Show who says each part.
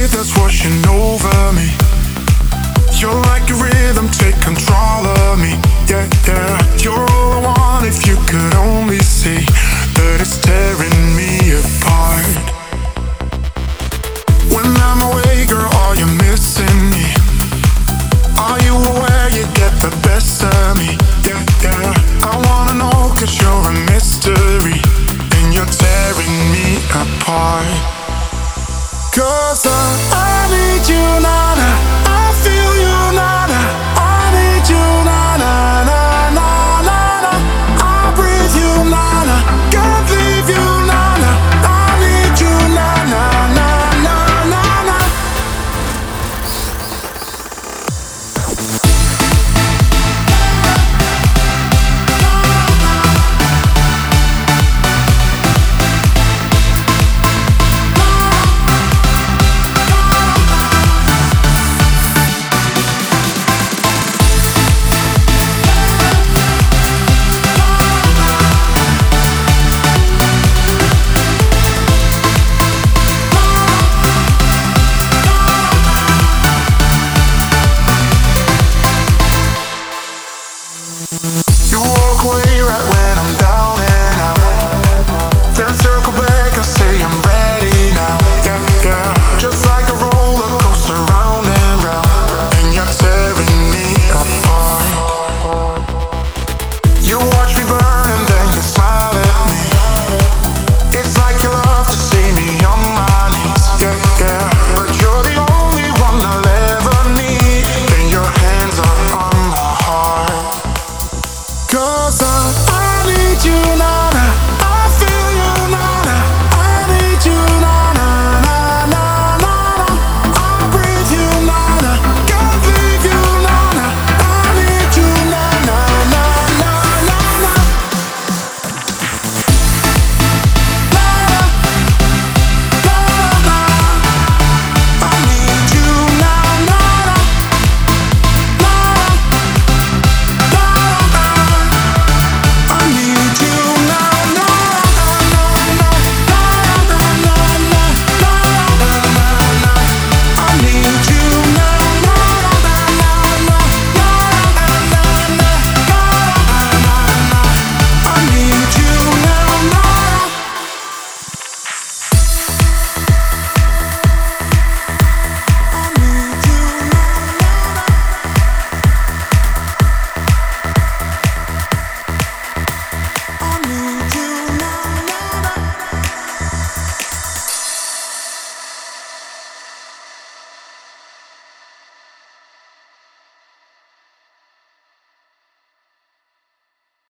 Speaker 1: wave that's washing over me. You're like a rhythm, take control of me. Yeah, yeah. You're all I want if you could only see that it's tearing me apart. When I'm away, girl, are you missing me? Are you aware you get the best of me? Yeah, yeah. I wanna know, you you're a mystery, and you're tearing me apart. Cause I, I need you now.